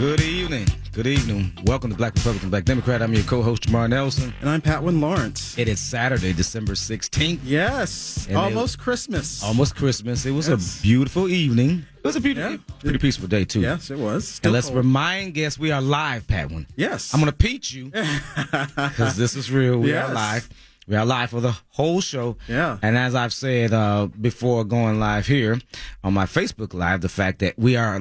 Good evening. Good evening. Welcome to Black Republican, Black Democrat. I'm your co-host Jamar Nelson. And I'm Patwin Lawrence. It is Saturday, December 16th. Yes, And almost it- Christmas. Almost Christmas. It was Yes. a beautiful evening. It was a beautiful, Yeah. pretty peaceful day too. Yes, it was. And let's cold. remind guests we are live, Patwin. Yes. I'm going to peach you because this is real. We Yes. are live. We are live for the whole show. Yeah. And as I've said uh, before going live here on my Facebook Live, the fact that we are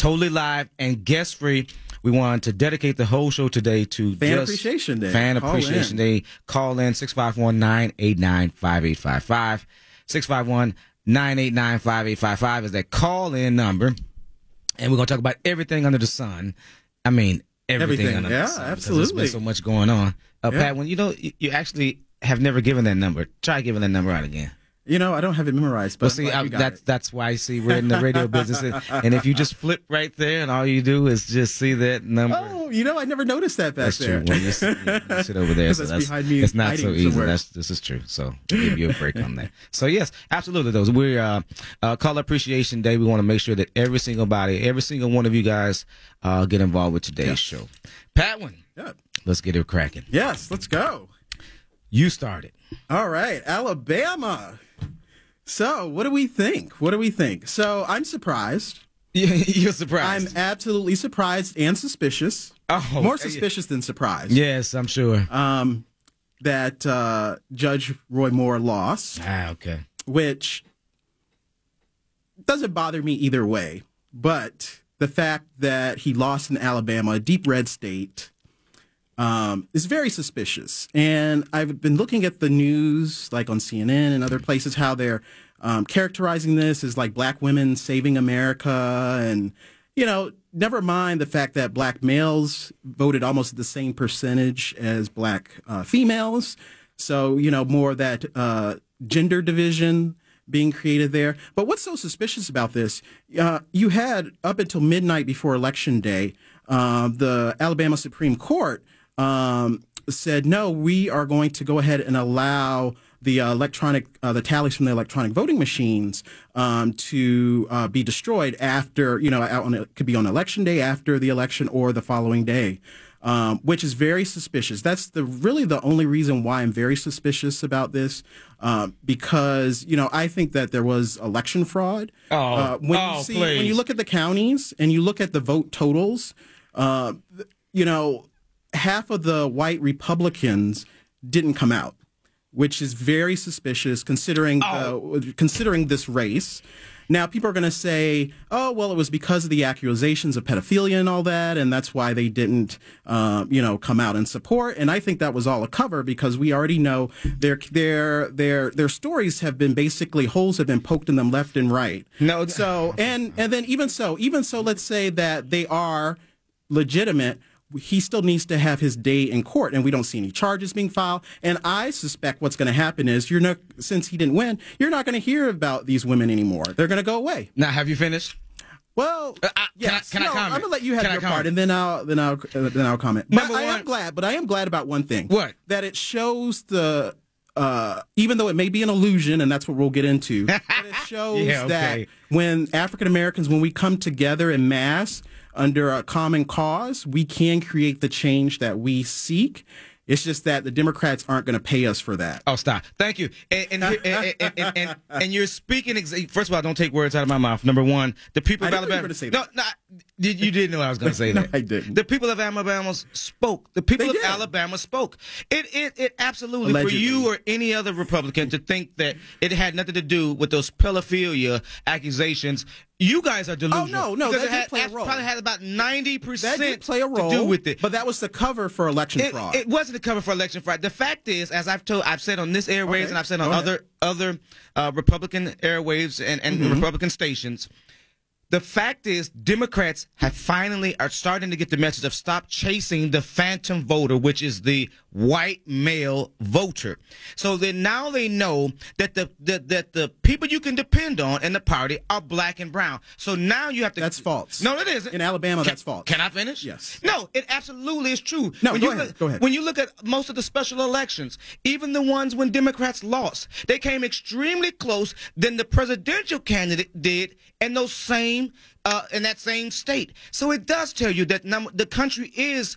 totally live and guest free. We wanted to dedicate the whole show today to Fan Appreciation Day. Fan Call Appreciation in. Day. Call in 651 989 5855. 651 989 5855 is that call in number and we're going to talk about everything under the sun. I mean, everything, Everything, under yeah, the sun. absolutely. There's been so much going on. Uh, Yeah. Pat, when you know you, you actually have never given that number, try giving that number out again. You know, I don't have it memorized, but Well, see, I, that's it. that's why see we're in the radio business, and, if you just flip right there, and all you do is just see that number. Oh, you know, I never noticed that back That's there. true. When you, sit, you sit over there, so that's that's, behind me it's not so easy. somewhere. That's this is true. So I'll give you a break on that. So yes, absolutely. Those we're uh, uh, Color Appreciation Day. We want to make sure that every single body, every single one of you guys, uh, get involved with today's Yeah. show. Patwin, Yeah. let's get it cracking. Yes, let's go. You started. All right, Alabama. So, what do we think? What do we think? So, I'm surprised. You're surprised. I'm absolutely surprised and suspicious. oh, More suspicious than surprised. Yes, I'm sure. Um, that uh, Judge Roy Moore lost. ah, okay. which doesn't bother me either way. But the fact that he lost in Alabama, a deep red state, um, is very suspicious. And I've been looking at the news, like on CNN and other places, how they're um, characterizing this as like black women saving America. And, you know, never mind the fact that black males voted almost the same percentage as black uh, females. So, you know, more of that uh, gender division being created there. But what's so suspicious about this? Uh, you had up until midnight before Election Day, uh, the Alabama Supreme Court um, said, no, we are going to go ahead and allow the uh, electronic, uh, the tallies from the electronic voting machines um, to uh, be destroyed after, you know, out on, it could be on election day, after the election, or the following day. Um, which is very suspicious. That's the really the only reason why I'm very suspicious about this, um, because you know I think that there was election fraud. Oh, uh, when oh, you see please. when you look at the counties and you look at the vote totals, uh, you know half of the white Republicans didn't come out, which is very suspicious considering Oh. uh, considering this race. Now, people are going to say, "Oh, well, it was because of the accusations of pedophilia and all that, and that's why they didn't, uh, you know, come out and support." And I think that was all a cover because we already know their their their their stories have been basically holes have been poked in them left and right. No, so and and then even so, even so, let's say that they are legitimate. He still needs to have his day in court, and we don't see any charges being filed. And I suspect what's going to happen is you're not, since he didn't win, you're not going to hear about these women anymore. They're going to go away. Now, have you finished? Well, Uh, I- can I- yes. can I no, comment? I'm gonna let you have Can your part, and then I'll then I'll uh, then I'll comment. But Number I one- am glad, but I am glad about one thing. What? That it shows the. Uh, even though it may be an illusion, and that's what we'll get into, but it shows Yeah, okay. that when African Americans, when we come together in mass under a common cause, we can create the change that we seek. It's just that the Democrats aren't going to pay us for that. Oh, stop. Thank you. And and, and, and, and, you're speaking. Exa- First of all, don't take words out of my mouth. Number one, the people of I didn't know you Alabama. no, no, did you didn't know I was going to say No, that? I didn't. The people of Alabama spoke. The people of. Alabama spoke. It it it absolutely Allegedly. for you or any other Republican to think that it had nothing to do with those pedophilia accusations. You guys are delusional. Oh, no, no, that did had, play a role. Probably had about ninety That percent did play a role to do with it. but that was the cover for election It, fraud. it wasn't the cover for election fraud. The fact is, as I've told, I've said on this airwaves Okay, and I've said on go ahead. other other uh, Republican airwaves and, and Mm-hmm. Republican stations. The fact is, Democrats have finally are starting to get the message of stop chasing the phantom voter, which is the white male voter. So then now they know that the, the that the people you can depend on in the party are black and brown. So now you have to. That's false. No, it isn't. In Alabama, Can- that's false. Can I finish? Yes. No, it absolutely is true. No, when go you ahead, Look, go ahead. When you look at most of the special elections, even the ones when Democrats lost, they came extremely close than the presidential candidate did in those same same uh, in that same state. So it does tell you that num- the country is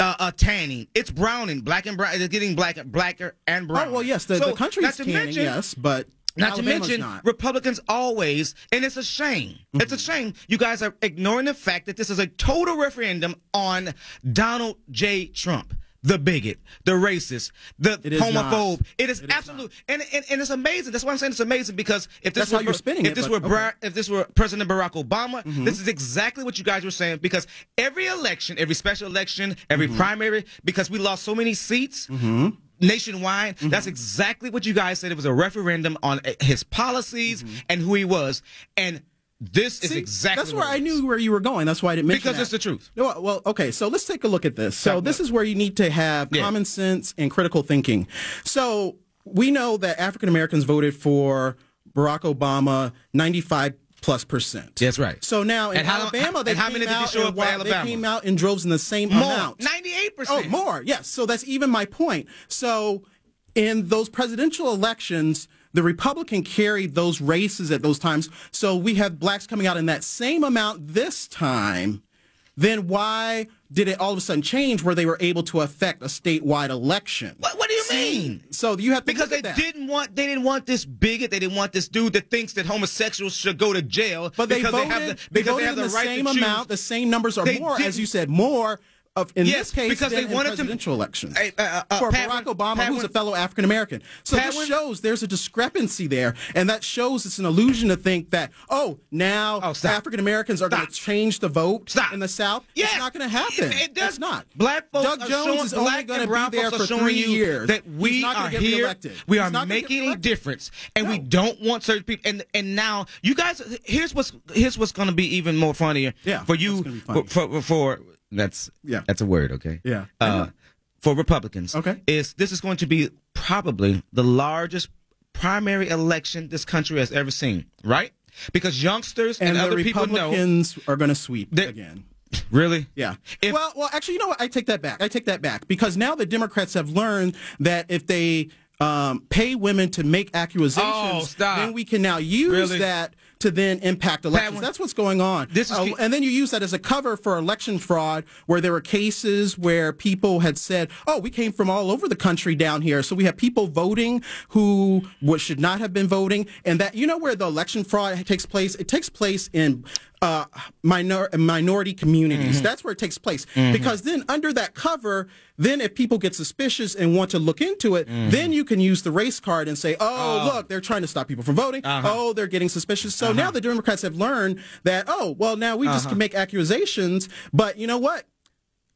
uh, uh, tanning. It's browning, black and brown. It's getting blacker, blacker and brown. Oh well, yes, the, So, the country is tanning, mention- yes, but not Alabama's to mention, not. Republicans always, and it's a shame. It's Mm-hmm. a shame you guys are ignoring the fact that this is a total referendum on Donald J. Trump, the bigot, the racist, the It homophobe. not. It is It is absolute, and, and and it's amazing. That's why I'm saying it's amazing because if this That's were you're spinning if it, this but were okay. If this were President Barack Obama, Mm-hmm. this is exactly what you guys were saying because every election, every special election, every Mm-hmm. primary, because we lost so many seats nationwide. Mm-hmm. That's exactly what you guys said. It was a referendum on uh, his policies and who he was. And this is Mm-hmm. Exactly that's where I knew where you were going. That's why I didn't mention Because that. it's the truth. No, well, okay. So let's take a look at this. So Talk this about is where you need to have Yeah. common sense and critical thinking. So we know that African Americans voted for Barack Obama 95 plus percent. That's right. So now in how- Alabama, they and how came many did they out show in up for Alabama? They came out in droves in the same More, amount. 98%. Oh, more. Yes. So that's even my point. So in those presidential elections, the Republican carried those races at those times. So we have blacks coming out in that same amount this time. Then why did it all of a sudden change where they were able to affect a statewide election? What, what do you mean? So you have to Because they didn't want they didn't want this bigot. They didn't want this dude that thinks that homosexuals should go to jail. But they because voted, they have the, they because voted they have the, the right same amount. The same numbers are more, as you said, more of in Yes, this case because they wanted to- presidential elections. Hey, uh, uh, for Pat Barack Obama, Pat who's Win- a fellow African American. So Pat this Win- shows there's a discrepancy there, and that shows it's an illusion to think that oh now Oh. African Americans are going to change the vote Stop. in the South. Yes. It's not going to happen. It, it does not. Black folks Doug Jones showing, is only going to be there for three years. that we not are here. reelected. We are not making a difference, and we don't want certain people. And and now you guys, here's what's here's what's going to be even more funnier. Yeah, for you gonna be funny? for, for for that's Yeah. that's a word. Okay. Yeah, Uh, for Republicans. Okay. Is this is going to be probably the largest primary election this country has ever seen, right? Because youngsters and, and the other people know. Republicans are going to sweep again. Really? Yeah. If- well, well, actually, you know what? I take that back. I take that back because now the Democrats have learned that if they um, pay women to make accusations, Oh, then we can now use Really? that to then impact elections. That's what's going on. This is Uh, and then you use that as a cover for election fraud, where there were cases where people had said, "Oh, we came from all over the country down here, so we have people voting who should not have been voting." And that you know where the election fraud takes place? It takes place in uh, minor, minority communities. Mm-hmm. That's where it takes place. Mm-hmm. Because then under that cover, then if people get suspicious and want to look into it, mm-hmm. then you can use the race card and say, oh, oh. look, they're trying to stop people from voting. Uh-huh. Oh, they're getting suspicious. So uh-huh. now the Democrats have learned that, oh, well, now we just uh-huh. can make accusations. But you know what?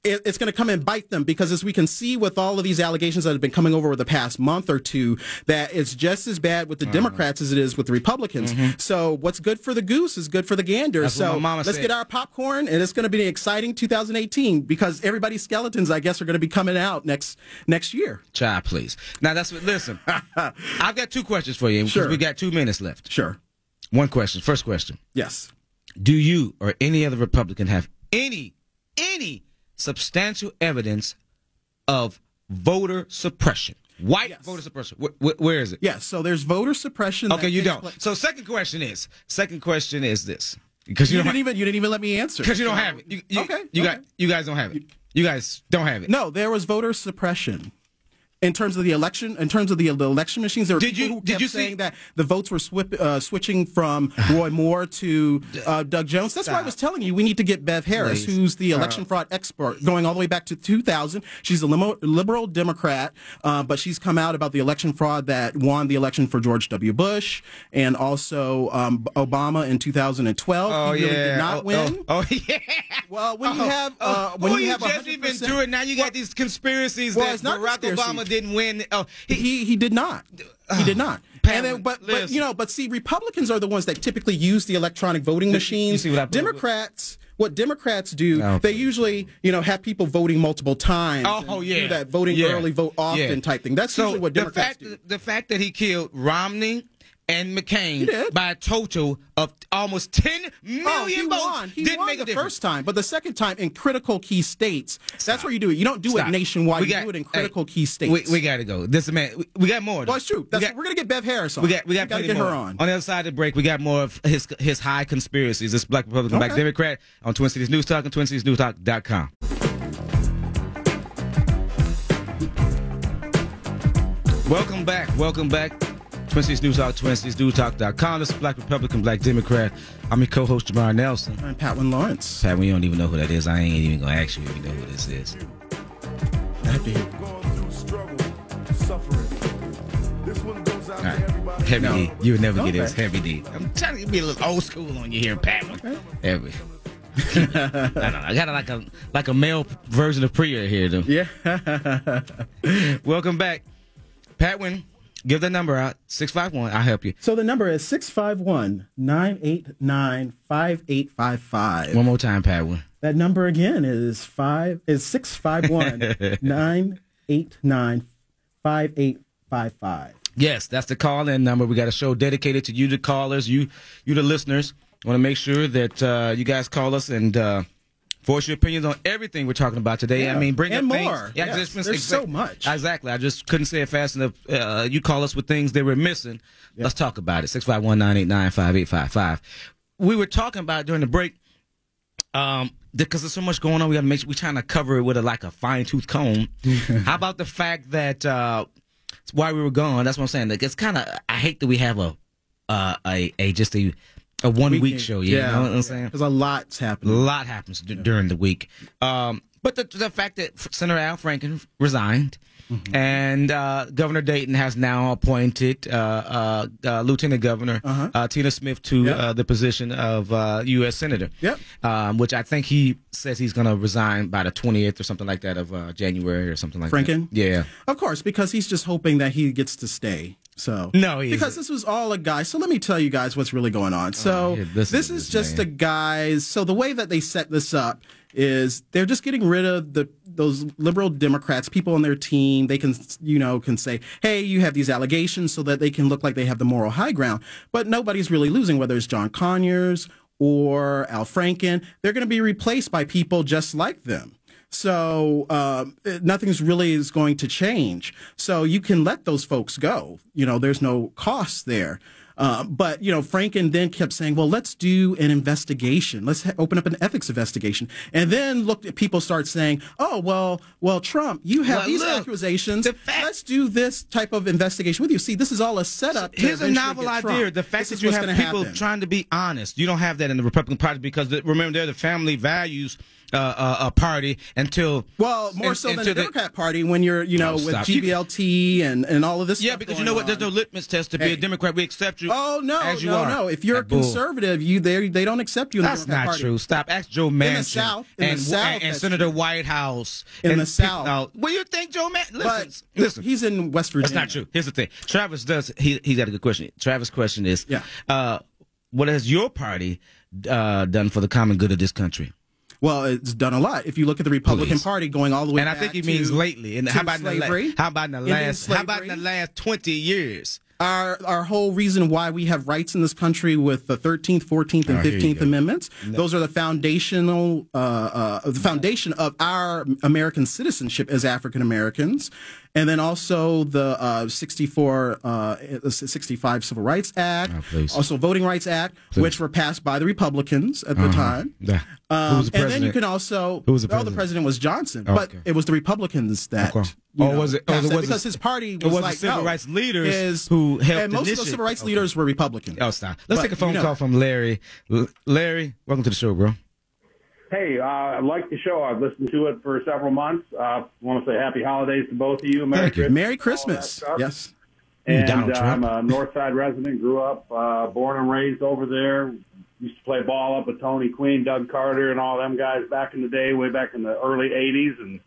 It, it's going to come and bite them because as we can see with all of these allegations that have been coming over the past month or two that it's just as bad with the mm-hmm. democrats as it is with the republicans mm-hmm. so what's good for the goose is good for the gander That's so let's said. get our popcorn and it's going to be an exciting 2018 because everybody's skeletons i guess are going to be coming out next next year Child, please. Now that's what. Listen, I've got two questions for you because Sure. we got two minutes left. sure One question. First question: yes Do you or any other Republican have any any substantial evidence of voter suppression? White Yes. voter suppression. Wh- wh- where is it? yes so there's voter suppression Okay, you don't. place- So second question is second question is this because you, you don't didn't even you didn't even let me answer because you don't have it. You, you, Okay, You okay. got you guys don't have it. You guys don't have it. No, there was voter suppression. In terms of the election, in terms of the, the election machines, there were Did people you- who kept you see- saying that the votes were swip, uh, switching from Roy Moore to uh, Doug Jones. That's why I was telling you we need to get Bev Harris, Please. who's the election fraud expert, going all the way back to 2000. She's a limo, liberal Democrat, uh, but she's come out about the election fraud that won the election for George W. Bush and also um, Obama in 2012. Oh he really yeah. did not oh, win. Oh, oh, yeah. Well, when you Oh, have oh, uh, when oh, you you have just even 100% do it now. You got these conspiracies Well, that Barack conspiracy. Obama didn't win. Oh, he, he he did not. He did ah, not. And then, but but you know, but see, Republicans are the ones that typically use the electronic voting machines. see what I put- Democrats. What Democrats do, Oh, they usually, you know, have people voting multiple times. Oh and yeah, do that voting Yeah. early, vote often Yeah. type thing. That's so usually what the Democrats fact, do. The fact that he killed Romney and McCain by a total of almost 10 million Oh, votes. won. He Didn't won make the first time, but the second time in critical key states. That's where you do it. You don't do Stop. it nationwide. We you got- do it in hey, critical key states. We, we got to go. This man, we, we got more. well, it's true. That's, we got, we're gonna get Bev Harris on. we got we got gotta get more. her on. On the other side of the break, we got more of his his high conspiracies. This Black Republican, Black Democrat on Twin Cities News Talk and TwinCitiesNewsTalk.com. Welcome back. Welcome back. Twin Cities News Talk, TwinCitiesNewsTalk.com. This is Black Republican, Black Democrat. I'm your co-host, Jamar Nelson. I'm Patwin Lawrence. Pat, we don't even know who that is. I ain't even gonna ask you if you know who this is. I have to hear- going through struggle, suffering. This one goes out All to right. Heavy No. D. You would never get Okay. this. Heavy D. I'm trying to be a little old school on you here, Pat. Heavy. I don't know. I got like a like a male version of Priya here, though. Yeah. Welcome back, Patwin. Give the number out. Six five one. I'll help you. so the number is 651 989 5855. One more time, Patwin. That number again is five is 651 989 5855. Yes, that's the call-in number. We got a show dedicated to you, the callers, you, you, the listeners. Want to make sure that uh, you guys call us and uh, voice your opinions on everything we're talking about today. Yeah, I mean, bring and up things- more. Yeah, Yes, just- there's so much. Exactly. I just couldn't say it fast enough. Uh, you call us with things that we're missing. Let's talk about it. Six five one nine eight nine five eight five five. We were talking about during the break. Um, because there's so much going on, we got to make sure we're trying to cover it with a like a fine tooth comb. How about the fact that uh, while we were gone, that's what I'm saying. Like it's kind of I hate that we have a uh, a a just a a one week Weekend. show. Yeah, you know what I'm saying. Because a lot's happening. A lot happens d- during the week. Um, but the, the fact that Senator Al Franken resigned and uh, Governor Dayton has now appointed uh, uh, uh, Lieutenant Governor uh Tina Smith to Yep. uh, the position of uh, U.S. Senator. Yep. Um, which I think he says he's going to resign by the 20th or something like that of uh, January or something like Franken? that. Franken? Yeah. Of course, because he's just hoping that he gets to stay. So No, because this was all a guy. So let me tell you guys what's really going on. Oh, so yeah, this, listen to is just man. a guys. So the way that they set this up is they're just getting rid of the those liberal Democrats, people on their team. They can you know can say, hey, you have these allegations, so that they can look like they have the moral high ground. But nobody's really losing, whether it's John Conyers or Al Franken. They're going to be replaced by people just like them. So um, nothing's really is going to change. So you can let those folks go. You know, there's no cost there. Uh, but you know, Franken then kept saying, "Well, let's do an investigation. Let's ha- open up an ethics investigation." And then look, at people start saying, "Oh, well, well, Trump, you have Well, these look, accusations. the fact- let's do this type of investigation with you." See, this is all a setup. to Here's a novel idea. The fact This that you have people happen. trying to be honest. You don't have that in the Republican Party because the, remember they're the family values uh, uh, uh, party until Well, more and- so than the Democrat Party when you're, you know, No, with GBLT and, and all of this. Yeah, because you know what? There's no litmus test to be Hey. a Democrat. We accept you. Oh no, as you no, are. no! If you're a bull. conservative, you they they don't accept you in That's the not Party. true. Stop. Ask Joe Manchin in the South- in the and, South, and, and Senator true. Whitehouse In and the South. Now, what do you think, Joe Manchin? Listen, But listen. he's in West Virginia. That's not true. Here's the thing. Travis does. He he's got a good question. Travis' question is, Yeah. uh, what has your party uh, done for the common good of this country? Well, it's done a lot. If you look at the Republican Please. Party going all the way And I think he to- means lately. And how about in the slavery, how about in the last how about in the last twenty years? our our whole reason why we have rights in this country with the 13th, 14th, and Oh, 15th go. amendments. Those are the foundational uh, uh, the foundation of our American citizenship as African Americans. And then also the uh, 64, uh, 65 Civil Rights Act, Oh, also Voting Rights Act, which were passed by the Republicans at the time. Yeah. Um, Who was the and then you can also, Who was the oh, the president? president was Johnson, Oh, but it was the Republicans that. Okay. you Oh, know, was it- oh, passed it was because the- his party it was, was the like civil no, rights leaders his- who helped and most of the initiate- civil rights okay. leaders were Republican. Oh, stop. Let's But, take a phone you know- call from Larry. L- Larry, welcome to the show, bro. Hey, uh, I like the show. I've listened to it for several months. Uh, want to say happy holidays to both of you. Merry Thank you. Christmas. Merry Christmas. Yes. And uh, I'm a North Side resident. Grew up, uh, born and raised over there. Used to play ball up with Tony Queen, Doug Carter, and all them guys back in the day, way back in the early '80s. And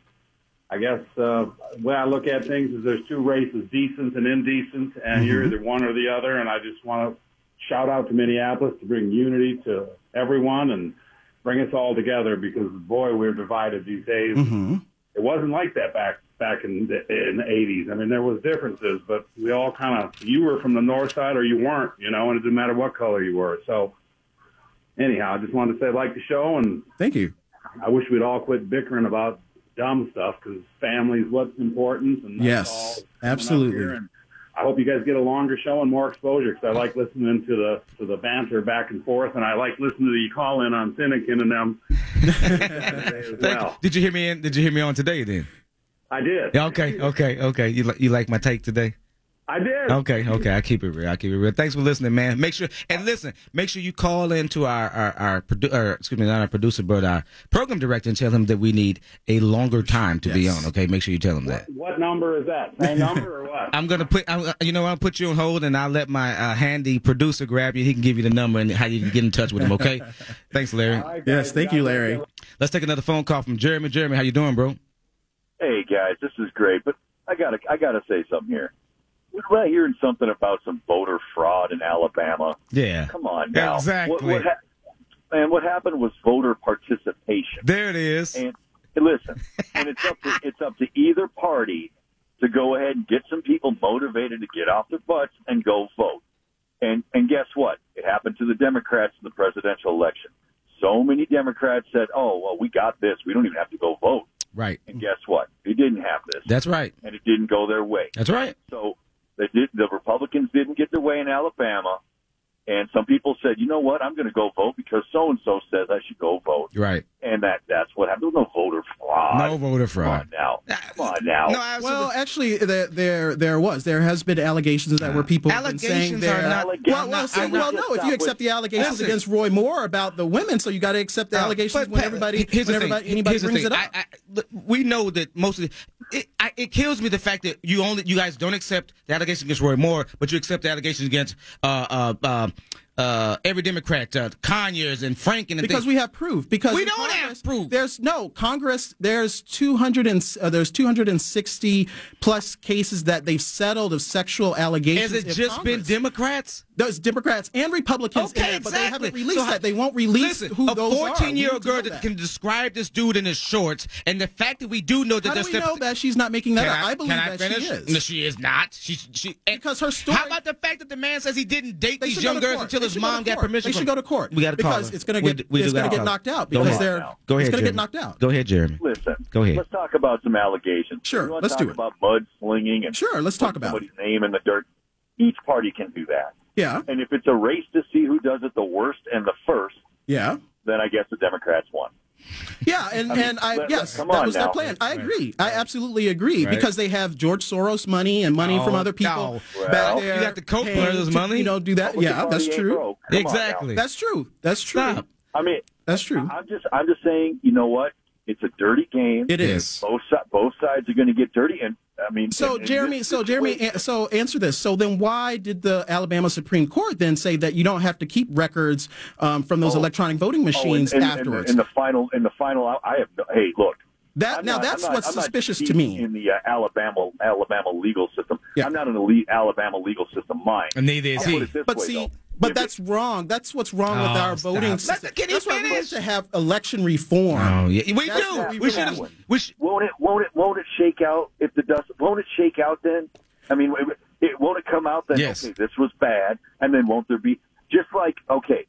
I guess uh, the way I look at things is there's two races, decent and indecent, and you're either one or the other. And I just want to shout out to Minneapolis to bring unity to everyone and bring us all together because boy, we're divided these days. hmm It wasn't like that back back in the, in the 80s. I mean, there was differences, but we all kind of, you were from the north side or you weren't, you know, and it didn't matter what color you were. So anyhow, I just wanted to say I like the show and Thank you. I wish we'd all quit bickering about dumb stuff because family's what's important. And Yes, all that's coming up absolutely. I hope you guys get a longer show and more exposure because I like listening to the to the banter back and forth, and I like listening to you call in on Finnegan and them as well. Did you hear me? In, did you hear me on today? Then. I did. Yeah, okay, okay, okay. You li- you like my take today? I. Okay, okay. I keep it real. I keep it real. Thanks for listening, man. Make sure and listen. Make sure you call into our our, our produ- or, excuse me, not our producer, but our program director, and tell him that we need a longer time to be on. Okay, make sure you tell him that. What number is that? Same number or what? I'm gonna put. I'm, you know, I'll put you on hold, and I'll let my uh, handy producer grab you. He can give you the number and how you can get in touch with him. Okay. Thanks, Larry. All right, Yes, thank you, Larry. Let's take another phone call from Jeremy. Jeremy, how you doing, bro? Hey guys, this is great, but I gotta I gotta say something here. We're hearing something about some voter fraud in Alabama. Yeah. Come on now. Exactly. What, what ha- and what happened was voter participation. There it is. And, and listen, and it's up to it's up to either party to go ahead and get some people motivated to get off their butts and go vote. And and guess what? It happened to the Democrats in the presidential election. So many Democrats said, "Oh, well, we got this. We don't even have to go vote." Right. And guess what? They didn't have this, That's right. and it didn't go their way. That's right. So they did. The Republicans didn't get their way in Alabama, and some people said, "You know what? I'm going to go vote because so and so says I should go vote." Right. And that that's what happened. There was no voter fraud. No voter Come fraud. on now. Come on now. No, absolutely. Well, actually, there, there there was there has been allegations that were people have been saying Allegations they're not- well, well, I'm well, no. If you accept the allegations Listen. against Roy Moore about the women, so you got to accept the Uh, allegations but when everybody here's when the thing. everybody anybody Here's brings it up. I, I, we know that most of the, it, I, it kills me the fact that you only you guys don't accept the allegations against Roy Moore, but you accept the allegations against uh uh uh, every Democrat, uh, Conyers and Franken and because things. we have proof. Because We don't have proof. There's no Congress. There's 200 and uh, there's 260 plus cases that they've settled of sexual allegations. Has it just been Democrats? There's Democrats and Republicans Okay, in it, but they exactly. haven't released So that. They won't release Listen, who a those are. 14 year We old need to girl that can describe this dude in his shorts, and the fact that we do know that How do we know that she's not making that Can up? I, believe can I that finish? she is. No, she is not. She, she, Because her story- How about the fact that the man says he didn't date these young girls until They his should go to mom got permission? They should go to court. We got to call because it's going to get we it's going gotta get knocked out because ahead. they're Go ahead, it's going to get knocked out. Go ahead, Jeremy. Listen. Go ahead. Let's talk about some allegations. Sure, let's do it. about mudslinging and Sure, let's talk about somebody's name in the dirt. Each party can do that. Yeah, And if it's a race to see who does it the worst and the first, yeah. then I guess the Democrats won. Yeah, and, I mean, and I let- yes, come that on was their now. plan. I agree. I absolutely agree Right. because they have George Soros money and money from Oh, other people no. back Well, there. You got the Koch paying brothers money. You know, do that. Public Yeah, that's true. broke. Come on now. Exactly. That's true. That's true. Stop. I mean, That's true. I'm just I'm just saying, you know what? It's a dirty game. It is. Both si- both sides are going to get dirty, and I mean. So in- in Jeremy, this so Jeremy, a- so answer this. So then, why did the Alabama Supreme Court then say that you don't have to keep records um, from those Oh. electronic voting Oh, machines in, in- in afterwards? the, in the final, in the final, I- I have. No, hey, look. that I'm now not- that's not- what's I'm not suspicious to me. In the uh, Alabama Alabama legal system, Yeah. I'm not an elite Alabama legal system mind. And neither is I'll he. put it this But way, see, though. But that's wrong. That's what's wrong Oh, with our stop. voting system. the- can he That's why we need finish? to have election reform. Oh yeah, we That's do. what we We should. want. We should. won't it won't it won't it shake out if the dust won't it shake out then? I mean, it, it won't it come out then? Yes. Okay, this was bad, and then won't there be just like okay?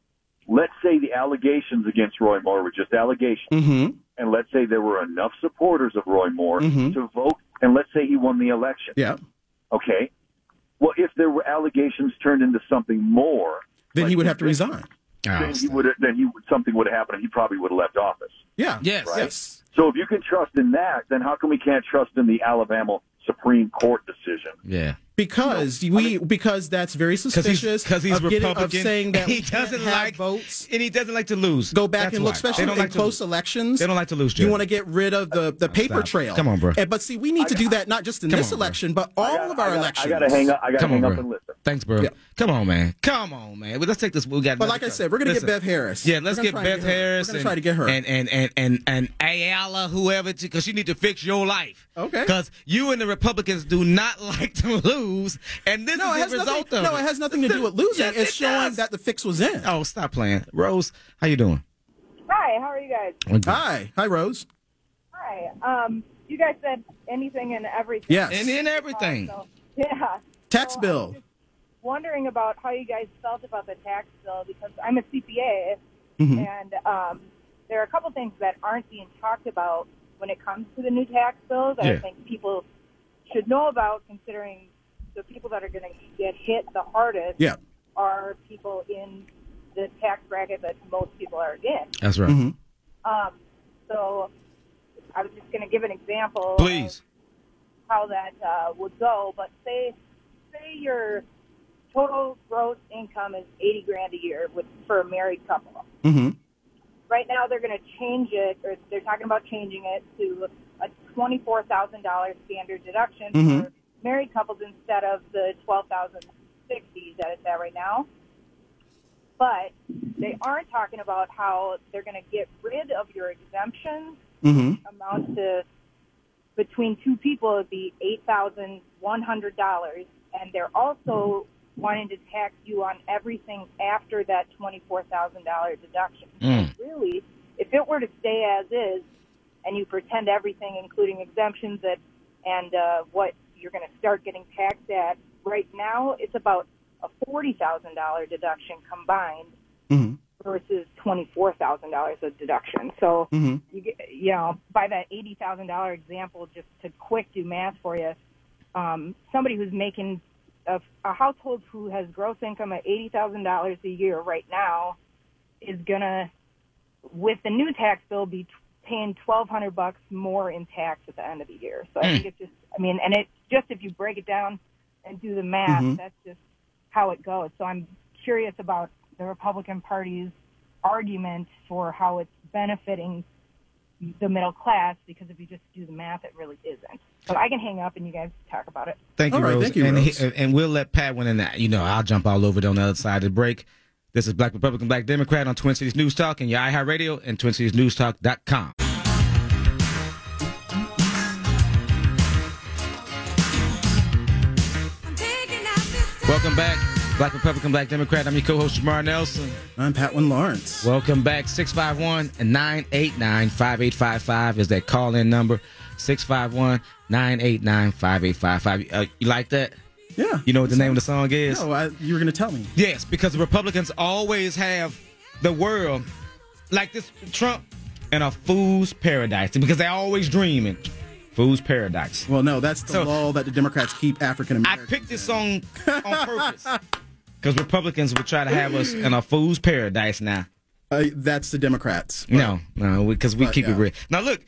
Let's say the allegations against Roy Moore were just allegations, hmm and let's say there were enough supporters of Roy Moore Mhm. to vote, and let's say he won the election. Yeah. Okay. Well, if there were allegations turned into something more, Then like he would have to resign. Oh, Then he would. Then he would- something would have happened, and he probably would have left office. Yeah. Yes. Right. Yes. So if you can trust in that, then how come we can't trust in the Alabama Supreme Court decision? yeah. Because we because that's very Because suspicious he's, cause he's of, getting, of saying that he doesn't have like votes. and he doesn't like to lose. Go back That's and look, why. especially they don't in like close lose. elections. They don't like to lose. You want to get rid of the, the paper Stop. trail. Come on, bro. And, but see, we need to do that not just in this on, bro. election, but all gotta- of our I gotta, elections. I got to hang up. I got to Come on, hang bro. up and listen. Thanks, bro. Yeah. Come on, man. Come on, man. Well, let's take this. We got. But another like I said, we're going to get Listen. Bev Harris. Yeah, let's get gonna try to Beth. Harris. We're gonna try to get her. And and and and and Ayala, whoever, because you need to fix your life. Okay. Because you and the Republicans do not like to lose, and this no, it is has the result nothing, of no, it has nothing to do with losing. Yes, it's it showing does. that the fix was in. Oh, stop playing, Rose. How you doing? Hi, how are you guys? Hi. Hi, Rose. Hi. Um, you guys said anything and everything. Yes. And in everything. So, yeah. Tax So bill. wondering about how you guys felt about the tax bill because I'm a CPA, Mhm. and um, there are a couple things that aren't being talked about when it comes to the new tax bills. that Yeah. I think people should know about, considering the people that are going to get hit the hardest Yeah. are people in the tax bracket that most people are in. That's right. Mhm. Um, so I was just going to give an example. Please. Of how that uh, would go, but say say your total gross income is eighty grand a year with for a married couple. Mhm. Right now, they're going to change it, or they're talking about changing it to a twenty-four thousand dollars standard deduction Mhm. for married couples instead of the twelve thousand sixty that it's at right now. But they aren't talking about how they're going to get rid of your exemptions Mhm. amount to between two people it'd be eight thousand one hundred dollars and they're also wanting to tax you on everything after that twenty four thousand dollar deduction. Mm. Really, if it were to stay as is and you pretend everything including exemptions that and uh, what you're going to start getting taxed at right now it's about a forty thousand dollar deduction combined Mhm. versus twenty four thousand dollars of deduction. So Mhm. you get, you know, by that eighty thousand dollar example, just to quick do math for you, um, somebody who's making a, a household who has gross income at eighty thousand dollars a year right now is gonna, with the new tax bill, be t- paying twelve hundred bucks more in tax at the end of the year. So I think it's just, I mean, and it's just if you break it down and do the math, Mhm. that's just how it goes. So I'm curious about the Republican Party's argument for how it's benefiting the middle class because if you just do the math, it really isn't. So I can hang up and you guys talk about it. Thank you, All right, Rose. thank you, and, Rose. he- and we'll let Patwin in that. You know, I'll jump all over it on the other side of the break. This is Black Republican, Black Democrat on Twin Cities News Talk and your iHeartRadio and TwinCitiesNewsTalk.com. Welcome back, Black Republican, Black Democrat. I'm your co-host Jamar Nelson. I'm Patwin Lawrence. Welcome back. 651 989 5855 is that call in number. 651 989 5855. Uh, You like that? Yeah. You know what the name of the song is? No, I, you were going to tell me. Yes, because the Republicans always have the world like this Trump in a fool's paradise because they're always dreaming. Fool's paradise. Well, no, that's the So- law that the Democrats keep African Americans. I picked this song on purpose because Republicans would try to have us in a fool's paradise now. Uh, that's the Democrats. No, no, because we But, keep it real. Now look,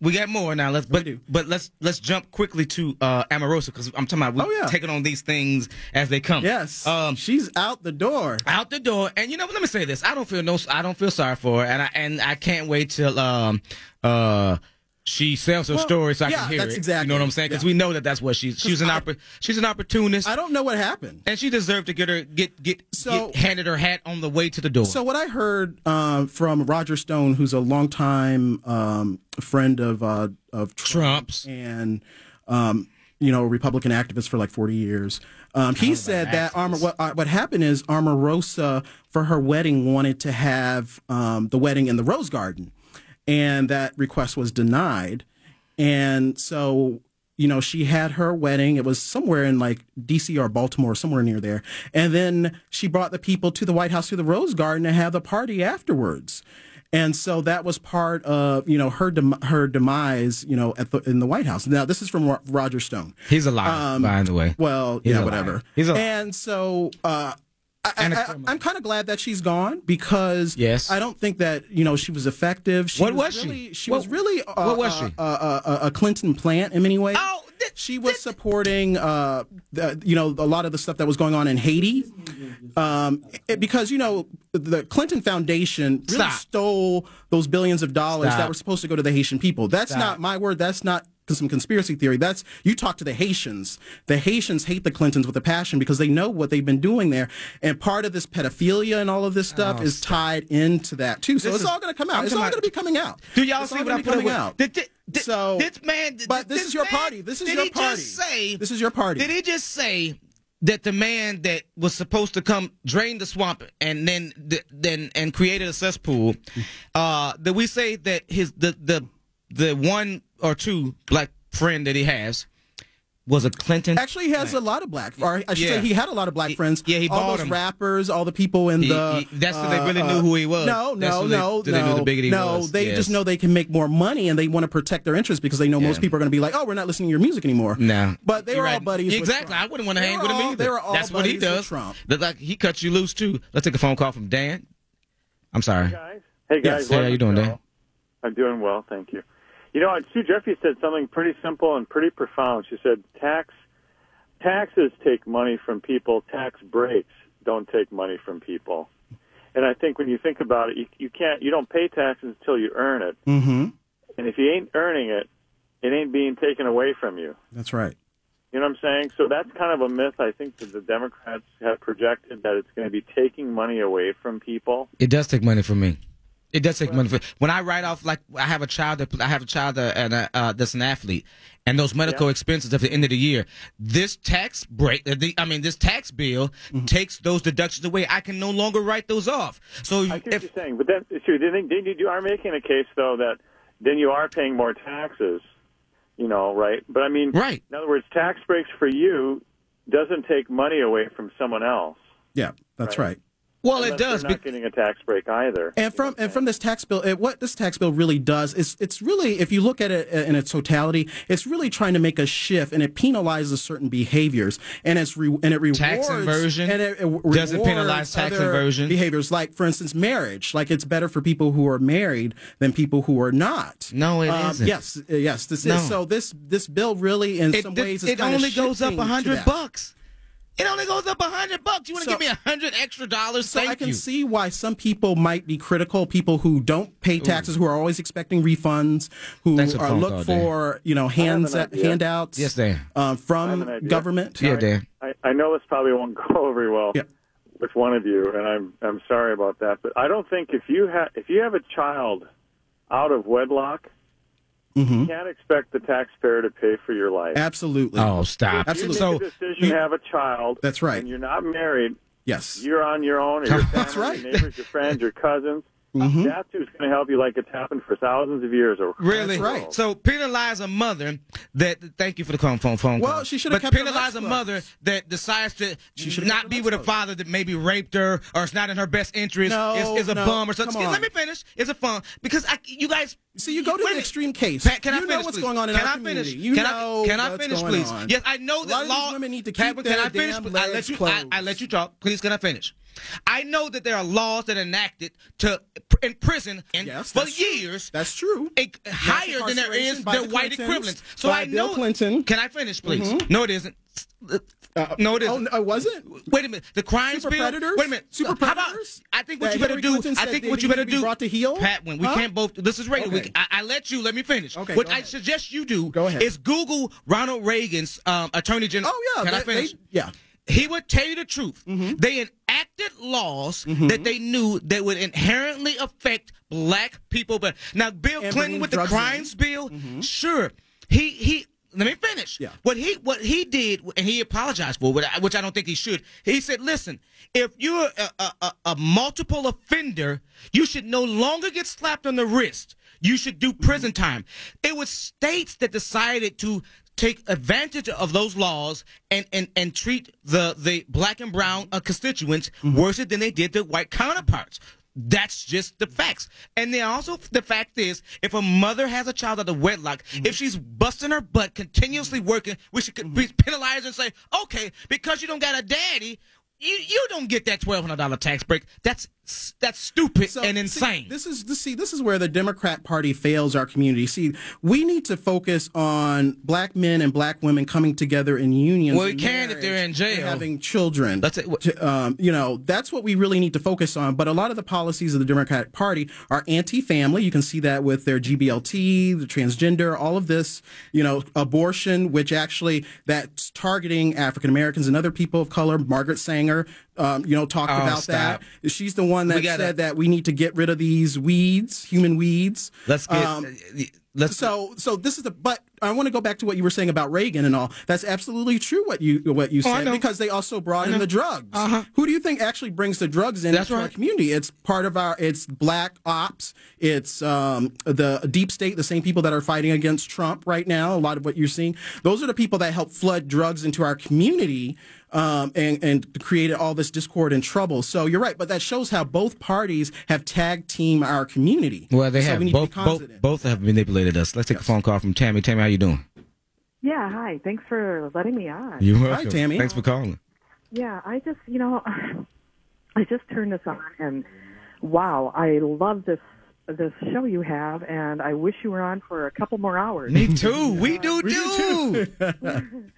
we got more now. Let's but but let's let's jump quickly to uh Omarosa because I'm talking about we Oh, yeah. taking on these things as they come. Yes. Um, she's out the door. out the door. And you know, let me say this: I don't feel no, I don't feel sorry for her, and I and I can't wait till um uh she sells her Well, story so I yeah, can hear that's it. exactly You know what I'm saying? Because Yeah. we know that that's what she's she's an I- oppor- she's an opportunist, I don't know what happened. and she deserved to get her get get, So- get handed her hat on the way to the door. So what I heard uh, from Roger Stone, who's a longtime um, friend of uh, of Trump's. and um, you know Republican activist for like forty years, um, he said that Armor. What, uh, what happened is Omarosa for her wedding wanted to have um, the wedding in the Rose Garden, and that request was denied, and so you know, she had her wedding. It was somewhere in like DC or Baltimore, somewhere near there. And then she brought the people to the White House to the Rose Garden to have the party afterwards. And so that was part of, you know, her dem- her demise, you know, at the in the White House. Now this is from Ro- Roger Stone. He's a liar, Um, by the way. Well, He's yeah, whatever. liar. He's a- liar. and so uh, I, And a I, criminal. I, am kind of glad that she's gone because Yes. I don't think that you know she was effective. She What was she? really, she? What- was really uh, what was she? uh, uh, uh, a Clinton plant in many ways. Oh, th- she was supporting, uh, the, you know, a lot of the stuff that was going on in Haiti, um, it- because you know the Clinton Foundation really Stop. stole those billions of dollars Stop. that were supposed to go to the Haitian people. That's Stop. not my word. That's not some conspiracy theory. That's you talk to the Haitians. The Haitians hate the Clintons with a passion because they know what they've been doing there, and part of this pedophilia and all of this stuff is tied into that too. So Oh, This it's is- all going to come I'm out. It's all going to be coming out. Do y'all It's see what I gonna be put up coming with? out. Did, did, did, So- this man, But this, is your man- party. This is did your he party. Just say, this is your party. Did he just say that the man that was supposed to come drain the swamp and then th- then and created a cesspool? Uh, that we say that his the the the one or two black friend that he has was a Clinton. Actually, he has a lot of black. Or I should Yeah. say, he had a lot of black He- friends. yeah, he all bought those them. rappers, all the people in He- the. he- that's when they uh, really uh, knew who he was. No, That's no, when they- no, they knew the bigot he no, was. they Yes. just know they can make more money, and they want to protect their interests because they know most people are going to be like, "Oh, we're not listening to your music anymore." No, but they You're were all right. buddies. Exactly. Trump. I wouldn't want to hang were with him either. They were all That's what he buddies with does. Trump. Look like he cuts you loose too. Let's take a phone call from Dan. I'm sorry. Hey guys. Hey Yes. guys, Hey, how you doing, Dan? I'm doing well, thank you. You know, Sue Jeffers said something pretty simple and pretty profound. She said, "Tax taxes take money from people. Tax breaks don't take money from people." And I think when you think about it, you, you can't, you don't pay taxes until you earn it. Mm-hmm. And if you ain't earning it, it ain't being taken away from you. That's right. You know what I'm saying? So that's kind of a myth I think that the Democrats have projected that it's going to be taking money away from people. It does take money from me. It does take money for when I write off like I have a child that I have a child that and uh, uh, that's an athlete, and those medical Yeah. expenses at the end of the year. This tax break, uh, the, I mean, this tax bill Mm-hmm. takes those deductions away. I can no longer write those off. So I see what if you're saying, but then, sure, then, then you are making a case though that then you are paying more taxes, you know, right? But I mean, Right. In other words, tax breaks for you doesn't take money away from someone else. Yeah, that's Right. right. Well, it does. They're not be- getting a tax break either. And from and from this tax bill, it, what this tax bill really does is it's really, if you look at it in its totality, it's really trying to make a shift, and it penalizes certain behaviors, and it's re, and it rewards Tax inversion and it, it doesn't rewards penalize tax inversion. behaviors, like for instance, marriage. Like it's better for people who are married than people who are not. No, it um, isn't. Yes, uh, yes, this No. is so. This this bill really, in it, some it- ways, is it only goes up a to hundred that. bucks. It only goes up a hundred bucks. You want to So- give me a hundred extra dollars? So Thank I can you. see why some people might be critical. People who don't pay taxes, who are always expecting refunds, who Thanks for the are look call, Dan. for you know hands an handouts. Yes, Dan. Uh, from an idea. government. Yeah, Dan. I, I know this probably won't go very well Yeah. with one of you, and I'm I'm sorry about that. But I don't think if you have if you have a child out of wedlock, Mhm. you can't expect the taxpayer to pay for your life. Absolutely. Oh, stop. Absolutely. You So make a decision to have a child. That's right. And you're not married. yes. You're on your own, or your family, That's right. your neighbors, your friends, your cousins. Mhm. That's who's going to help you, like it's happened for thousands of years. Or Really? That's right. So penalize a mother that. Thank you for the phone phone phone Well, call. she should have But kept her penalize a mother that decides to She should not be with a father that maybe raped her or it's not in her best interest. No, is, is a no, bum or something. Let me finish. It's a fun because I, you guys. See, you go to wait a the extreme case. Pat, can you I know finish, what's please? going on in can our I finish? community. You can know I, can I finish, please? on. Yes, I know that lot of these law. women need to Pat, keep can I finish? damn I let you. I. I let you talk. Please, can I finish? I know that there are laws that are enacted to pr- in prison Yes, for that's true. years That's true. a, higher than there is their the white equivalents. So I Bill know. Clinton. Can I finish, please? Mhm. No, it isn't. Uh, no, it Oh, isn't. no, it wasn't. Wait a minute. The crimes Super bill. predators? Wait a minute. Super How about- predators? I think what That you better Hillary do. I think what you better be do. brought to heel? Pat, when we Huh? can't both. This is radio. We, Okay. I, I let you. Let me finish. Okay, What I suggest you do. Go ahead. Is Google Ronald Reagan's um, Attorney General. Oh yeah. Can I they- they- finish? yeah. he would tell you the truth. Mm-hmm. They enacted laws that they knew that would inherently affect black people. But now, Bill And Clinton with the drugs in. crimes bill, sure, he he. Let me finish. Yeah. What he what he did, and he apologized for, which I- don't think he should. He said, "Listen, if you're a, a, a, multiple offender, you should no longer get slapped on the wrist. You should do prison time." It was states that decided to take advantage of those laws and, and, and treat the, the black and brown uh, constituents worse than they did their white counterparts. That's just the facts. And then also the fact is, if a mother has a child out of wedlock, mm-hmm. if she's busting her butt continuously working, we should mm-hmm. be penalized and say, okay, because you don't got a daddy, you, you don't get that twelve hundred dollar tax break. That's that's stupid So, and see, insane. this is this, see this is where the Democrat Party fails our community. See, we need to focus on black men and black women coming together in unions. Well, we can if they're in jail. having children. Let's say- To, um, you know, that's what we really need to focus on. But a lot of the policies of the Democratic Party are anti-family. You can see that with their GBLT, the transgender, all of this. You know, abortion, which actually that's targeting African Americans and other people of color. Margaret Sanger um, you know, talked Oh, about stop. that. She's the one that gotta- said that we need to get rid of these weeds, human weeds. Let's get. Um, let's. so, so this is the. But I want to go back to what you were saying about Reagan and all. That's absolutely true. What you what you Oh, said know. because they also brought in the drugs. Uh-huh. Who do you think actually brings the drugs in That's to our community? It's part of our. It's black ops. It's um, the deep state, the same people that are fighting against Trump right now. A lot of what you're seeing. Those are the people that help flood drugs into our community. Um, and, and created all this discord and trouble. So you're right, but that shows how both parties have tag team our community. well, they So have we need to be both. Both. Both have manipulated us. Let's take a phone call from Tammy. Tammy, how you doing? Yeah, hi. Thanks for letting me on. You're welcome. Tammy. Thanks for calling. Yeah, I just, you know, I just turned this on and wow, I love this this show you have and I wish you were on for a couple more hours. Me too. We do too.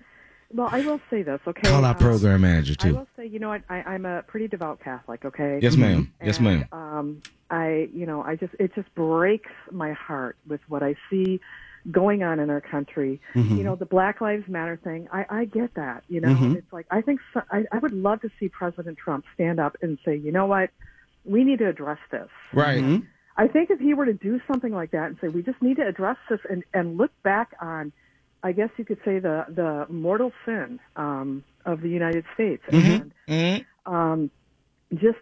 Well, I will say this, okay? Call our um, program manager too. I will say, you know what? I, I'm a pretty devout Catholic, okay? Yes, ma'am. Yes, ma'am. Um, I, you know, I just it just breaks my heart with what I see going on in our country. Mm-hmm. You know, the Black Lives Matter thing. I, I get that. You know, Mm-hmm. it's like I think so, I, I would love to see President Trump stand up and say, you know what, we need to address this. Right. I think if he were to do something like that and say, we just need to address this and, and look back on, I guess you could say the, the mortal sin um, of the United States and Mhm. um, just,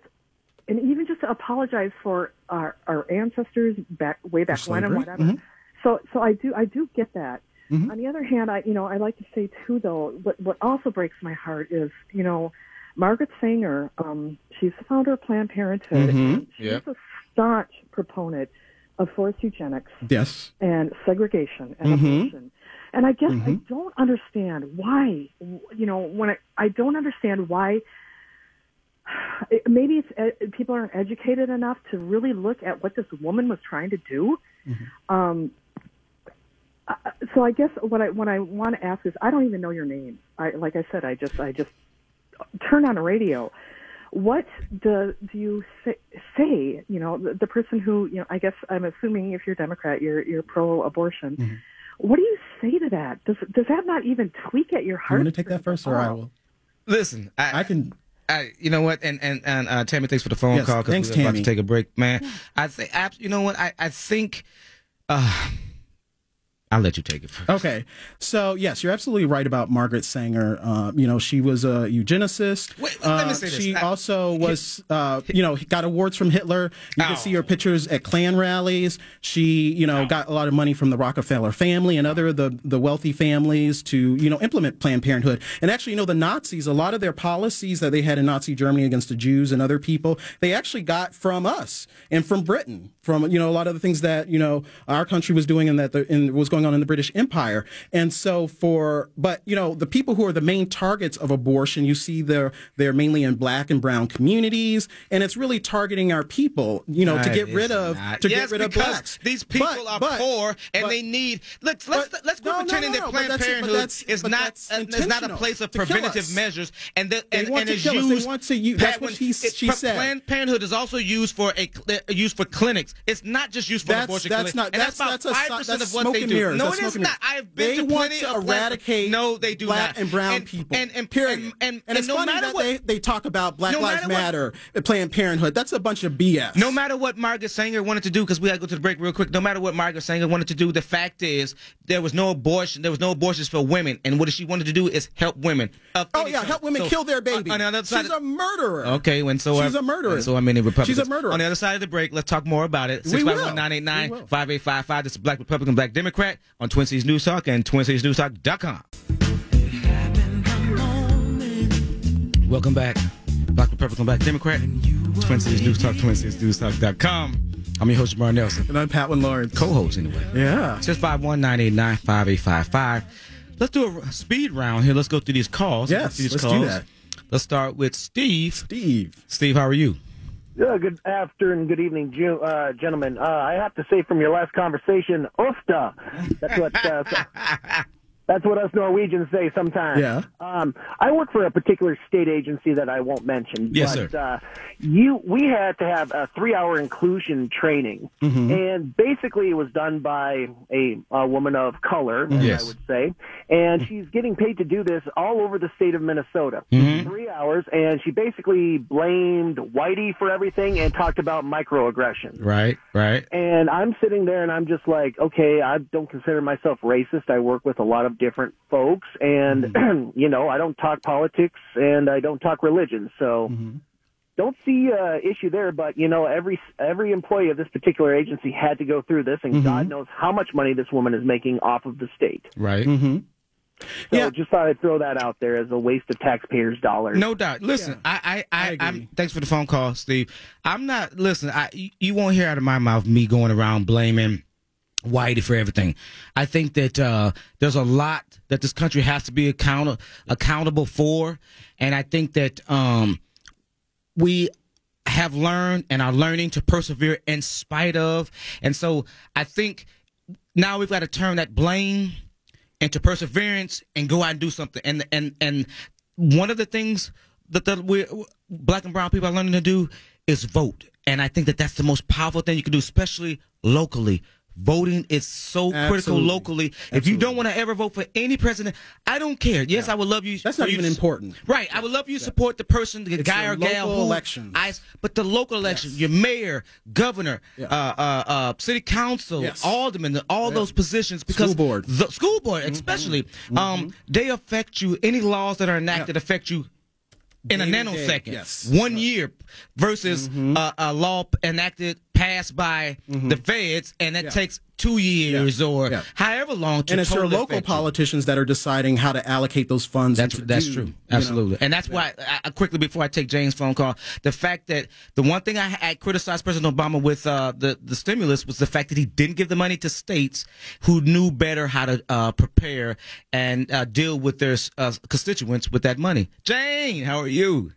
and even just to apologize for our, our ancestors back way back when and whatever. Mhm. So, so I do, I do get that. Mhm. On the other hand, I, you know, I like to say too, though, what, what also breaks my heart is, you know, Margaret Sanger, um, she's the founder of Planned Parenthood. Mhm. She's Yep. a staunch proponent of forced eugenics Yes. and segregation and Mhm. abortion. And I guess I Mhm. don't understand why, you know, when I, I don't understand why. Maybe it's ed- people aren't educated enough to really look at what this woman was trying to do. Um, uh, so I guess what I what I want to ask is I don't even know your name. I like I said I just I just turned on a radio. What do do you say? say you know, the, the person who you know. I guess I'm assuming if you're Democrat, you're you're pro-abortion. What do you say to that? Does does that not even tweak at your heart? You heart? want to take that first, or I will? Listen, I, I can. I, you know what? And and and uh, Tammy, thanks for the phone Yes, call because thanks, we're about to take a break, man. I think, you know what? I I think, uh, I'll let you take it first. Okay, so yes, you're absolutely right about Margaret Sanger. Uh, you know, she was a eugenicist. Wait, let me Uh, say this. She I- also was, uh, you know, got awards from Hitler. You Ow. can see her pictures at Klan rallies. She, you know, got a lot of money from the Rockefeller family and other the the wealthy families to, you know, implement Planned Parenthood. And actually, you know, the Nazis, a lot of their policies that they had in Nazi Germany against the Jews and other people, they actually got from us and from Britain, from you know a lot of the things that you know our country was doing and that the, and was going on in the British Empire. And so for, but you know, the people who are the main targets of abortion, you see they're they're mainly in black and brown communities, and it's really targeting our people, you know, to get rid of not. to yes, get rid of blacks. These people But- are but- poor and but- they need. Let's let's let's quit no, no, pretending no, that Planned Parenthood is not is not a place of preventative measures, and the, and, and is. They used. want to use- that's what he- it- she said. Planned Parenthood is also used for a used for clinics. It's not just used for That's abortion that's clinics. not and that's that's that's about a five si- percent that's of what they do. No, it is not. I've been they to want plenty to of eradicate No, they do black not. and brown and, people. And, and period. And, and, And it's no funny matter that what, they, they talk about Black No Lives matter what- Planned Parenthood. That's a bunch of BS. No matter what Margaret Sanger wanted to do, because we got to go to the break real quick. No matter what Margaret Sanger wanted to do, the fact is there was no abortion. There was no abortions for women, and what she wanted to do is help women. of Oh yeah, help women So, kill their uh, baby. On, the other side, She's a murderer. okay, when so She's a murderer. So are many Republicans. She's a murderer. On the other side of the break, let's talk more about it. Six five one nine eight nine five eight five five. This is Black Republican, Black Democrat on Twin Cities News Talk and TwinCitiesNewsTalk.com. Welcome back, Black Republican, Black Democrat. Twin Cities News Talk, TwinCitiesNewsTalk.com. I'm your host, Jamar Nelson. And I'm Patwin Lawrence. Co-host anyway. Yeah. Six five one nine eight nine five eight five five. Let's do a speed round here. Let's go through these calls. Yes, these let's do that. Let's start with Steve. Steve. Steve, how are you? Good afternoon, good evening, Ju- uh, gentlemen. Uh, I have to say from your last conversation, ufta. That's what. That's what us Norwegians say sometimes. Yeah. Um, I work for a particular state agency that I won't mention. Yes, but, sir. Uh, you, we had to have a three-hour inclusion training, Mm-hmm. and basically it was done by a, a woman of color, Yes. I would say, and she's getting paid to do this all over the state of Minnesota. Mm-hmm. Three hours, and she basically blamed Whitey for everything and talked about microaggressions. Right, right. And I'm sitting there and I'm just like, okay, I don't consider myself racist. I work with a lot of different folks and, you know, I don't talk politics and I don't talk religion. So don't see uh issue there, but you know, every, every employee of this particular agency had to go through this and God knows how much money this woman is making off of the state. Right. Mm-hmm. So Yeah. just thought I'd throw that out there as a waste of taxpayers' dollars. No doubt. Listen, I, I, I, I I agree. am thanks for the phone call, Steve. I'm not. Listen, I, you- you won't hear out of my mouth me going around blaming Whitey for everything. I think that uh, there's a lot that this country has to be account- accountable for, and I think that um, we have learned and are learning to persevere in spite of. And so I think now we've got to turn that blame into perseverance and go out and do something. And and and one of the things that the we black and brown people are learning to do is vote. And I think that that's the most powerful thing you can do, especially locally. Voting is so critical Absolutely. locally. If you don't want to ever vote for any president, I don't care. Yes, I would love you. That's not you even important. Right. I would love you to support the person, the It's guy or gal local who elections. I, but the local election, your mayor, governor, Yeah. uh, uh, uh, city council, Yes. alderman, all those positions because School board. Mm-hmm. the school board especially, um, they affect you. Any laws that are enacted affect you in a nanosecond. yes. One year versus uh, a law enacted, passed by the feds, and that Yeah. takes two years or Yeah. however long to And it's your local affect you. politicians that are deciding how to allocate those funds. That's that's do, true, you know. absolutely, and that's why I, I quickly before I take James' phone call, the fact that the one thing I, I criticized President Obama with uh, the the stimulus was the fact that he didn't give the money to states who knew better how to uh, prepare and uh, deal with their uh, constituents with that money. Jane, how are you?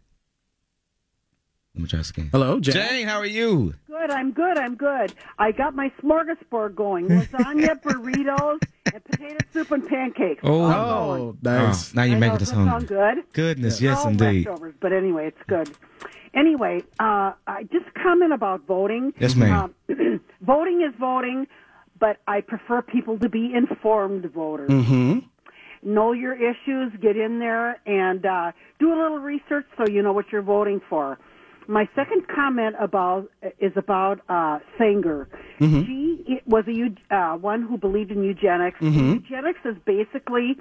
Let me try this again. Hello, Jane. Jane, how are you? Good, I'm good, I'm good. I got my smorgasbord going. Lasagna, burritos, and potato soup and pancakes. Oh. Oh, nice. Oh, now you're I making us does sound hungry. good? Goodness, They're yes, all indeed. leftovers, but anyway, it's good. Anyway, uh, I just comment about voting. Yes, ma'am. Um, voting is voting, but I prefer people to be informed voters. Mm-hmm. Know your issues, get in there, and uh, do a little research so you know what you're voting for. My second comment about is about uh, Sanger. She was a uh, one who believed in eugenics. Eugenics is basically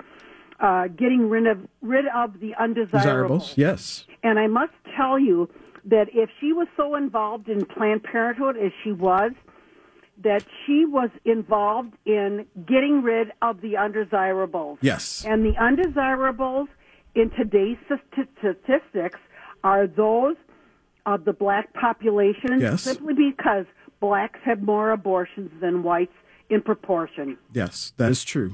uh, getting rid of rid of the undesirables. Desirables. Yes. And I must tell you that if she was so involved in Planned Parenthood as she was, that she was involved in getting rid of the undesirables. Yes. And the undesirables in today's statistics are those of the black population Yes. simply because blacks have more abortions than whites in proportion. Yes, that is true.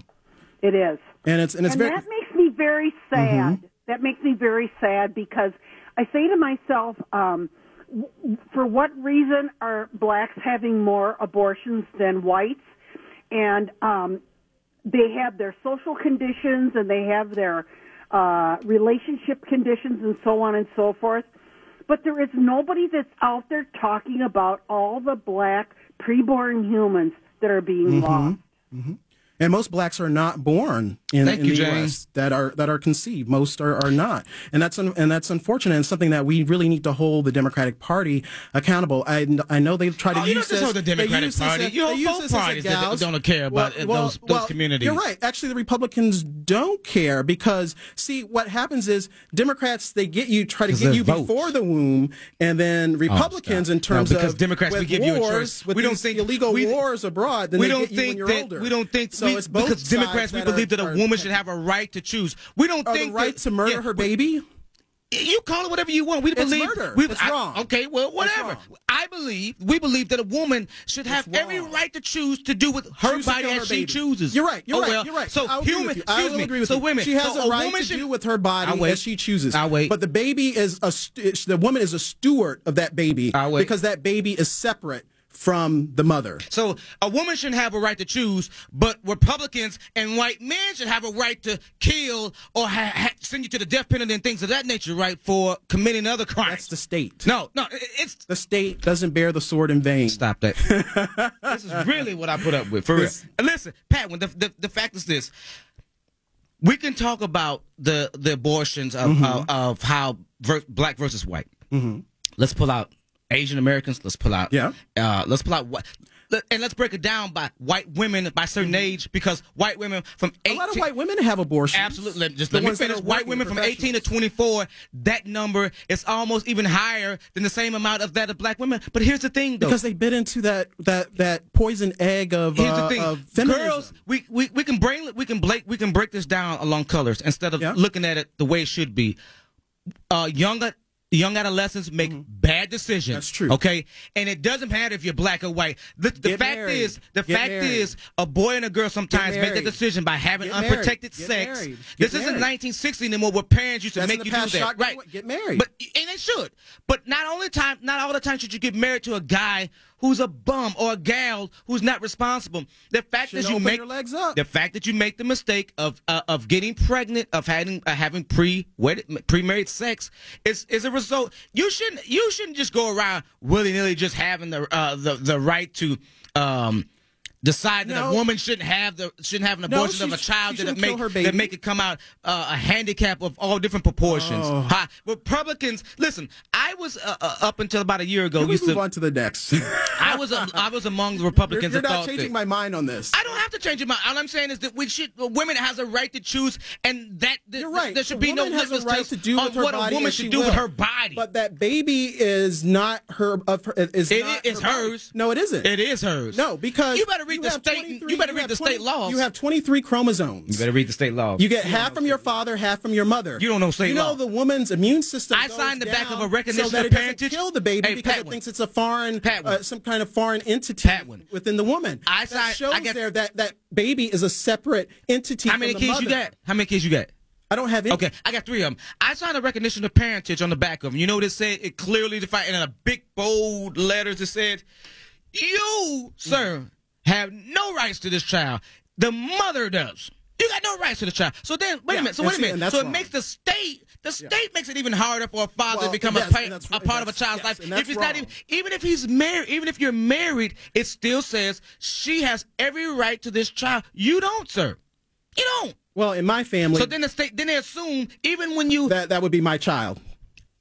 It is. And it's and it's and very that makes me very sad. That makes me very sad because I say to myself, um, w- for what reason are blacks having more abortions than whites? And um, they have their social conditions and they have their uh, relationship conditions and so on and so forth. But there is nobody that's out there talking about all the black preborn humans that are being mm-hmm. lost. Mm-hmm. And most blacks are not born in, in you, the Jane. U.S. that are that are conceived. Most are, are not, and that's un, and that's unfortunate. and something that we really need to hold the Democratic Party accountable. I, I know they've tried to Oh, you use don't just this. hold the Democratic Party. as- You hold they use both this as a parties that don't care about Well, those- well, those communities. You're right. Actually, the Republicans don't care because see what happens is Democrats they get you try to get you votes. before the womb, and then oh, Republicans stop. in terms No, because of Democrats, we with give you a wars, choice. We don't these think- illegal we- wars abroad. Then we they don't get you when think you're that older. we don't think so. we, it's both because Democrats we believe are- that a woman should have a right to choose. We don't oh, think the right that, to murder yeah, her baby. You call it whatever you want. We It's believe murder. We, It's I- wrong. Okay, well, whatever. I believe we believe that a woman should have every right to choose to do with her Choose body as her she baby. chooses. You're right. You're Oh, right. You're right. So I'll agree human, with you. Excuse me. agree with so you. women, She has so a right woman to should, do with her body as she chooses. I'll wait. But the baby is a the woman is a steward of that baby because that baby is separate from the mother. So a woman shouldn't have a right to choose, but Republicans and white men should have a right to kill or ha- ha- send you to the death penalty and things of that nature, right, for committing other crimes. That's the state. No, no, it's The state doesn't bear the sword in vain. stop that. this is really what I put up with for real. This- And listen, Pat, when the, the the fact is this. We can talk about the the abortions of Mm-hmm. of, of how ver- black versus white. Let's pull out Asian Americans. Let's pull out Yeah. Uh, let's pull out what. And let's break it down by white women by certain age because white women from Mm-hmm. A lot of white women have abortions. Absolutely. Just The let me finish. White women from 18 to 24, that number is almost even higher than the same amount of that of black women. But here's the thing, though. because they bit into that that that poison egg of Here's uh, the thing, of feminism. girls. We, we we can bring we can break we can break this down along colors instead of Yeah. looking at it the way it should be. Uh, younger young adolescents make bad decisions. Mm-hmm. That's true. Okay, and it doesn't matter if you're black or white. The, the fact married. is, the Get fact married. is, a boy and a girl sometimes make married. decision by having Get unprotected sex. This isn't 1960 anymore, where parents used to That's make you do that. Right? Get married. But and they should. But not only time, not all the time should you get married to a guy who's a bum or a gal who's not responsible. The fact that you make your legs up. the fact that you make the mistake of uh, of getting pregnant, of having uh, having pre wedded pre married sex, is is a result. You shouldn't you shouldn't just go around willy nilly just having the uh, the the right to. Um, Decide that No. a woman shouldn't have the shouldn't have an abortion she of a child that make that make it come out uh, a handicap of all different proportions. Oh. Hi, Republicans, listen. I was uh, uh, up until about a year ago. Can we used move to, on to the next? I was a, I was among the you're Republicans you're not changing that, my mind on this. I don't have to change your mind. All I'm saying is that we should women has a right to choose, and that th- You're right. There should A be no has a right to do on with her what body a woman should do with her body. But that baby is not her. Of her is It- not it's her body. hers. No, it isn't. it is hers. No, because you better read the state. You better read the 20 state laws. You have 23 chromosomes. You better read the state law. You get half from your father, half from your mother. You don't know state law. You know the woman's immune system. I signed the back of a recognition so that it doesn't kill the baby Hey, because Pat it one. thinks it's a foreign, uh, some kind of foreign entity within the woman. I that signed- shows I there that that baby is a separate entity. How many kids you got? How many kids you got? I don't have any. Okay, I got three of them. I signed a recognition of parentage on the back of them. You know what it said? It clearly defined in a big bold letters. It said, "You, sir, have no rights to this child. The mother does. You got no rights to the child." So then, wait Yeah, a minute. So wait a minute. So it wong. makes the state. The state makes it even harder for a father Well, to become yes, a, pa- a part of a child's yes, life. If he's not even, even if he's married, even if you're married, it still says she has every right to this child. You don't, sir. You don't. Well, in my family, So then the state, then they assume even when you that that would be my child.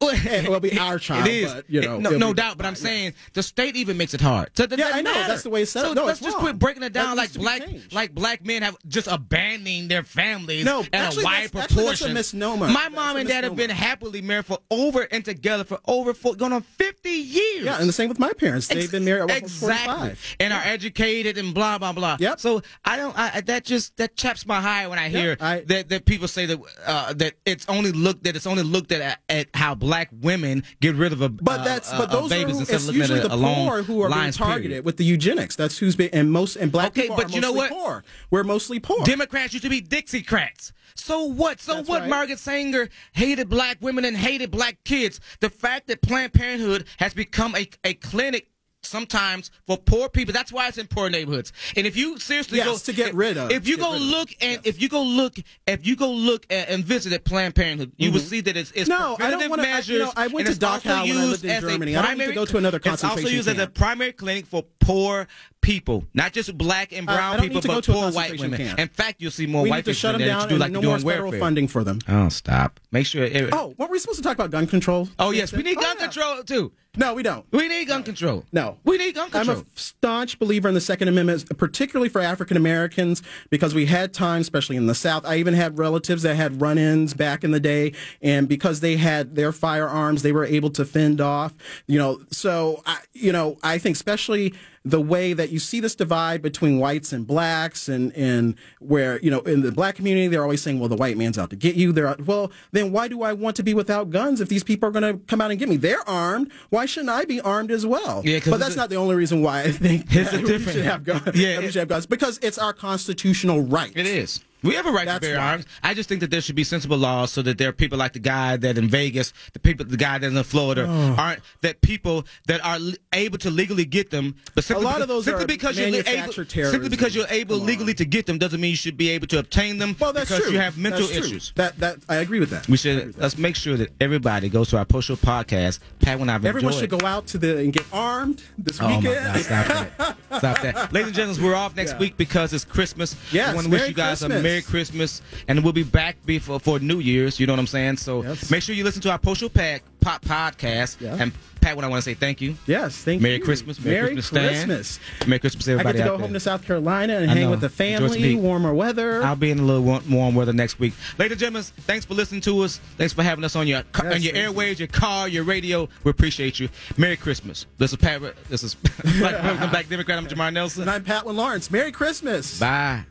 It will be our child, It is, but, you know, no, it'll no doubt. But I'm saying the state even makes it hard. So Yeah, I know. matter. That's the way it's set So up. No, let's it's just wrong. quit breaking it down That like needs to be black, like black men have just abandoning their families No, at actually, a wide that's- actually, that's a proportion. misnomer. My That's mom and dad have been happily married for over and together for over four, going on 50 years. Yeah, and the same with my parents. They've been married for exactly, 45. and are educated and blah blah blah. Yep. So I don't. I, that just that chaps my high when I hear I- that that people say that uh, that it's only looked that it's only looked at at how black women get rid of a But uh, that's uh, but those are babies who, instead it's of looking usually at the poor who are being targeted period. with the eugenics. That's who's been and most and black Okay, people but are you know what? poor. We're mostly poor. Democrats used to be Dixiecrats. So what? So That's what? right. Margaret Sanger hated black women and hated black kids. The fact that Planned Parenthood has become a, a clinic sometimes for poor people. That's why it's in poor neighborhoods. And if you seriously Yes, go to get if, rid of- if you go look and if you go look if you go look at, and visit at Planned Parenthood, you will see that it's, it's Mm-hmm. No, I don't wanna- I- you measures. know, I went to Dachau when I lived in Germany. I don't need to go to another It's also concentration used as a primary clinic for poor people, not just black and brown don't people, need to go but poor white women. camp. In fact, you'll see more we white need to people shut them down do like no more federal welfare. funding for them. Oh, stop! Make sure. It, Oh, weren't we supposed to talk about gun control? Oh yes, we need Oh, gun yeah. control too. No, we don't. We need gun control. No. we need gun control. I'm a staunch believer in the Second Amendment, particularly for African Americans, because we had times, especially in the South. I even had relatives that had run-ins back in the day, and because they had their firearms, they were able to fend off. You know, so I, you know, I think especially the way that you see this divide between whites and blacks, and and where you know in the black community they're always saying, well, the white man's out to get you. They're out, well, then why do I want to be without guns if these people are going to come out and get me? They're armed. Why shouldn't I be armed as well? Yeah, but that's a- not the only reason why I think It's a we different- should have guns. Yeah, it- should have guns because it's our constitutional right. It is. We have a right That's to bear arms. I just think that there should be sensible laws so that there are people like the guy that in Vegas, the people, the guy that's in Florida, Oh. aren't that people that are le- able to legally get them. But simply, lot of those simply are because you're able, simply because you're able legally to get them doesn't mean you should be able to obtain them. Well, that's because true. you have mental issues. That that I agree with that. We should let's make sure that everybody goes to our post show podcast. Pat, when I've Everyone should go out to the and get armed this Oh weekend. God! Stop that! Stop that! Ladies and gentlemen, we're off next Yeah. week because it's Christmas. Yes, we want to wish Merry you guys a Christmas. Merry Christmas, and we'll be back before for New Year's. You know what I'm saying? So Yes. make sure you listen to our Postal Pack Pop podcast. Yeah. And Pat, what I want to say, thank you. Yes, thank you. Merry you. Christmas, Merry, Merry Christmas. Christmas. Merry Christmas, I everybody get to go there. home to South Carolina and I hang know. with the family, warmer weather. I'll be in a little warm, warm weather next week. Ladies and gentlemen, thanks for listening to us. Thanks for having us on your Yes, on your airways, your car, your radio. We appreciate you. Merry Christmas. This is Pat. This is Black, Black Democrat. I'm Jamar Nelson. and I'm Pat Lawrence. Merry Christmas. Bye.